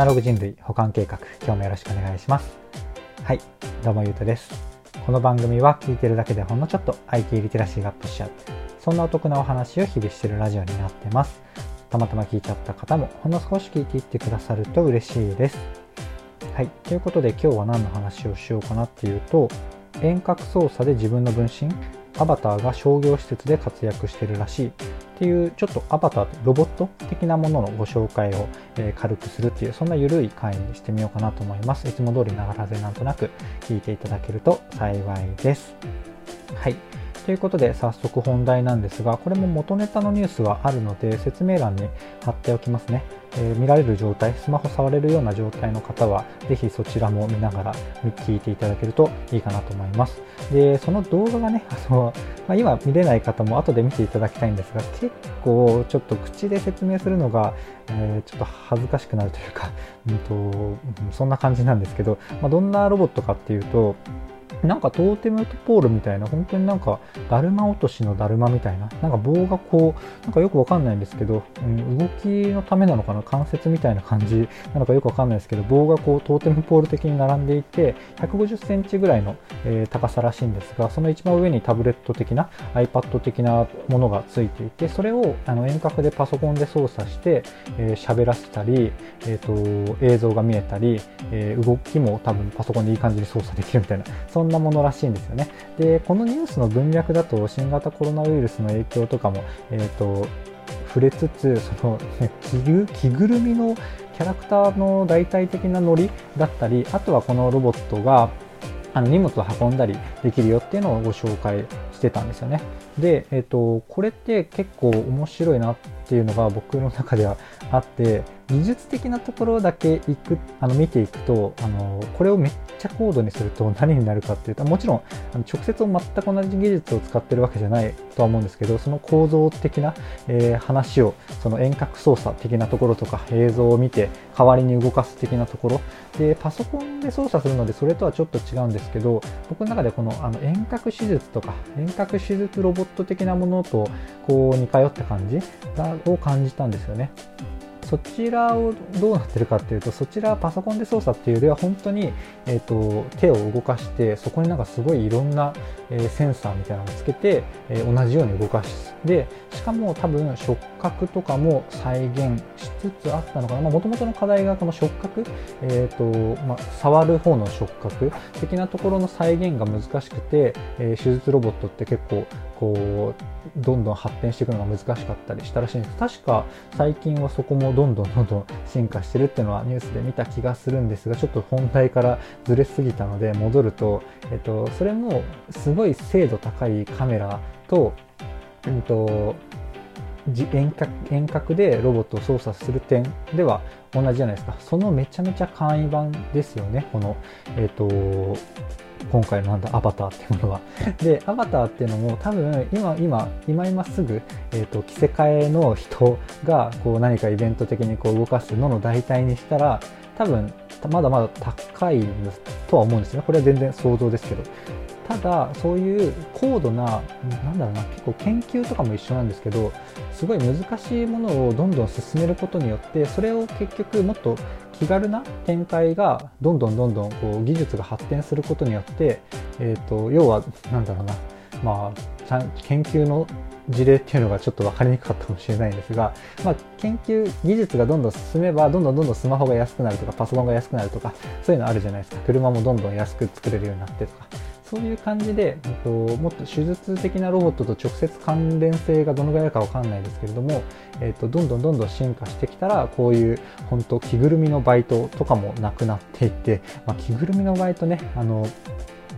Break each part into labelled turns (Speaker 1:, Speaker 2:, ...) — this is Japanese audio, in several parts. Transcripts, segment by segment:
Speaker 1: ナログ人類保管計画。今日もよろしくお願いします。はい。どうもゆうとです。この番組は聞いてるだけでほんのちょっと IT リテラシーがアップしちゃう。そんなお得なお話を日々してるラジオになってます。たまたま聞いちゃった方もほんの少し聞いていってくださると嬉しいです。はい。ということで今日は何の話をしようかなっていうと遠隔操作で自分の分身アバターが商業施設で活躍してるらしい。っていうちょっとアバターロボット的なもののご紹介を、え軽くするっていうそんな緩い回にしてみようかなと思います。いつも通りながらでなんとなく聞いていただけると幸いです。はい。ということで早速本題なんですがこれも元ネタのニュースはあるので説明欄に貼っておきますね、えー、見られる状態スマホ触れるような状態の方は是非そちらも見ながら聞いていただけるといいかなと思います。でその動画がねあの、まあ、今見れない方も後で見ていただきたいんですが結構ちょっと口で説明するのが、えー、ちょっと恥ずかしくなるというか、うんと、そんな感じなんですけど、まあ、どんなロボットかっていうとなんかトーテムポールみたいな、本当になんか、だるま落としのだるまみたいな、なんか棒がこう、なんかよくわかんないんですけど、うん、動きのためなのかな、関節みたいな感じなのかよくわかんないですけど、棒がこう、トーテムポール的に並んでいて、150センチぐらいの、えー、高さらしいんですが、その一番上にタブレット的な、iPad 的なものがついていて、それをあの遠隔でパソコンで操作して、えー、喋らせたり、えーと、映像が見えたり、えー、動きも多分パソコンでいい感じに操作できるみたいな、そんなものらしいんですよね。で、このニュースの文脈だと新型コロナウイルスの影響とかも、えーと、触れつつ、その、ね、着ぐるみのキャラクターの代替的なノリだったり、あとはこのロボットがあの荷物を運んだりできるよっていうのをご紹介してたんですよね。で、えっ、ー、と、これって結構面白いなっていうのが僕の中ではあって、技術的なところだけいくあの見ていくとあのこれをめっちゃ高度にすると何になるかっていうともちろんあの直接全く同じ技術を使ってるわけじゃないとは思うんですけどその構造的な、えー、話をその遠隔操作的なところとか映像を見て代わりに動かす的なところでパソコンで操作するのでそれとはちょっと違うんですけど僕の中でこのあの遠隔手術とか遠隔手術ロボット的なものとこう似通った感じを感じたんですよね。そちらをどうなってるかっていうとそちらはパソコンで操作っていうよりは本当に、えーと、手を動かしてそこになんかすごいいろんな、えー、センサーみたいなのをつけて、えー、同じように動かすでしかも多分触覚とかも再現しつつあったのかな。もともとの課題がこの触覚、えーとまあ、触る方の触覚的なところの再現が難しくて、え手術ロボットって結構こうどんどん発展していくのが難しかったりしたらしいんです。確か最近はそこもどんどんどんどん進化してるっていうのはニュースで見た気がするんですがちょっと本題からずれすぎたので戻ると、えっと、それもすごい精度高いカメラと、うんと、遠隔遠隔でロボットを操作する点では同じじゃないですかそのめちゃめちゃ簡易版ですよねこの、えっと今回のなんだアバターっていうものは。で、アバターっていうのも多分今、今、今今すぐ、えっ、ー、と、着せ替えの人がこう何かイベント的にこう動かすのの代替にしたら、多分まだまだ高いとは思うんですよね。これは全然想像ですけど。ただそういう高度ななんだろうな結構研究とかも一緒なんですけどすごい難しいものをどんどん進めることによってそれを結局もっと気軽な展開がどんどんどんどんこう技術が発展することによって、えーと、要はなんだろうな、まあ、研究の事例っていうのがちょっと分かりにくかったかもしれないんですが、まあ、研究技術がどんどん進めばどんどんどんどんスマホが安くなるとかパソコンが安くなるとかそういうのあるじゃないですか。車もどんどん安く作れるようになってとか。そういう感じで、えっと、もっと手術的なロボットと直接関連性がどのぐらいあるかわかんないですけれども、えっと、どんどんどんどん進化してきたら、こういう本当着ぐるみのバイトとかもなくなっていって、まあ、着ぐるみのバイトね、あの、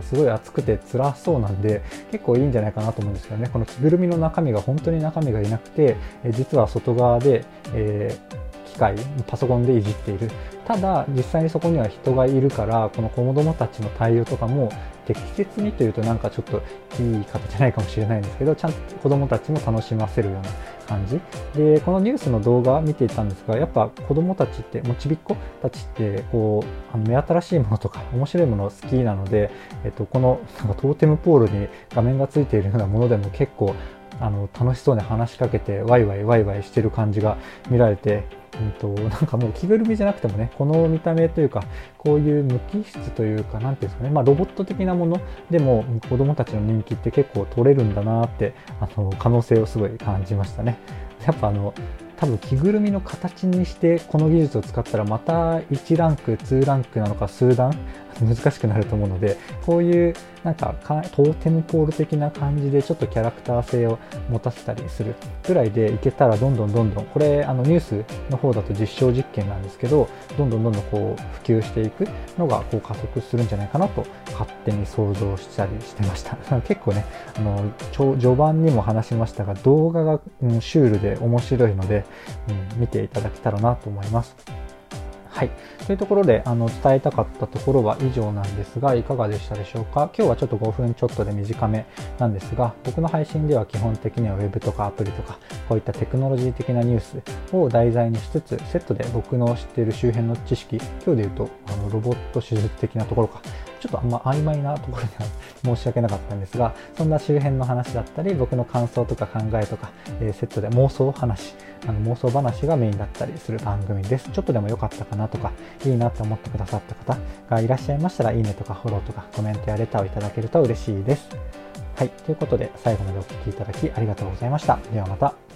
Speaker 1: すごい暑くて辛そうなんで結構いいんじゃないかなと思うんですけどね。この着ぐるみの中身が本当に中身がいなくて実は外側で、えー、機械パソコンでいじっている。ただ実際にそこには人がいるからこの子供たちの対応とかも適切にというとなんかちょっといい方じゃないかもしれないんですけどちゃんと子供たちも楽しませるような感じ。でこのニュースの動画見ていたんですがやっぱ子供たちってもちびっ子たちってこうあの目新しいものとか面白いもの好きなので、えっと、このなんかトーテムポールに画面がついているようなものでも結構あの楽しそうに話しかけてワイワイワイワイしてる感じが見られてうんと、なんかもう着ぐるみじゃなくてもね、この見た目というか、こういう無機質というか、なんていうんですかね、まあロボット的なものでも子供たちの人気って結構取れるんだなって、あの、可能性をすごい感じましたね。やっぱあの、多分着ぐるみの形にしてこの技術を使ったらまた1ランク2ランクなのか数段難しくなると思うのでこういうなんかトーテムポール的な感じでちょっとキャラクター性を持たせたりするぐらいでいけたらどんどんどんどんこれあのニュースの方だと実証実験なんですけどどんどんどんどんこう普及していくのがこう加速するんじゃないかなと勝手に想像したりしてました 結構ねあの序盤にも話しましたが動画が、うん、シュールで面白いので、うん、見ていただけたらなと思います。はい。というところで、あの、伝えたかったところは以上なんですが、いかがでしたでしょうか？今日はちょっと5分ちょっとで短めなんですが、僕の配信では基本的には Web とかアプリとか、こういったテクノロジー的なニュースを題材にしつつ、セットで僕の知っている周辺の知識、今日で言うと、あの、ロボット手術的なところか、ちょっとあんま曖昧なところでは申し訳なかったんですが、そんな周辺の話だったり、僕の感想とか考えとか、えー、セットで妄想話、あの妄想話がメインだったりする番組です。ちょっとでも良かったかなとか、いいなって思ってくださった方がいらっしゃいましたら、いいねとかフォローとかコメントやレターをいただけると嬉しいです。はい。ということで、最後までお聴きいただきありがとうございました。ではまた。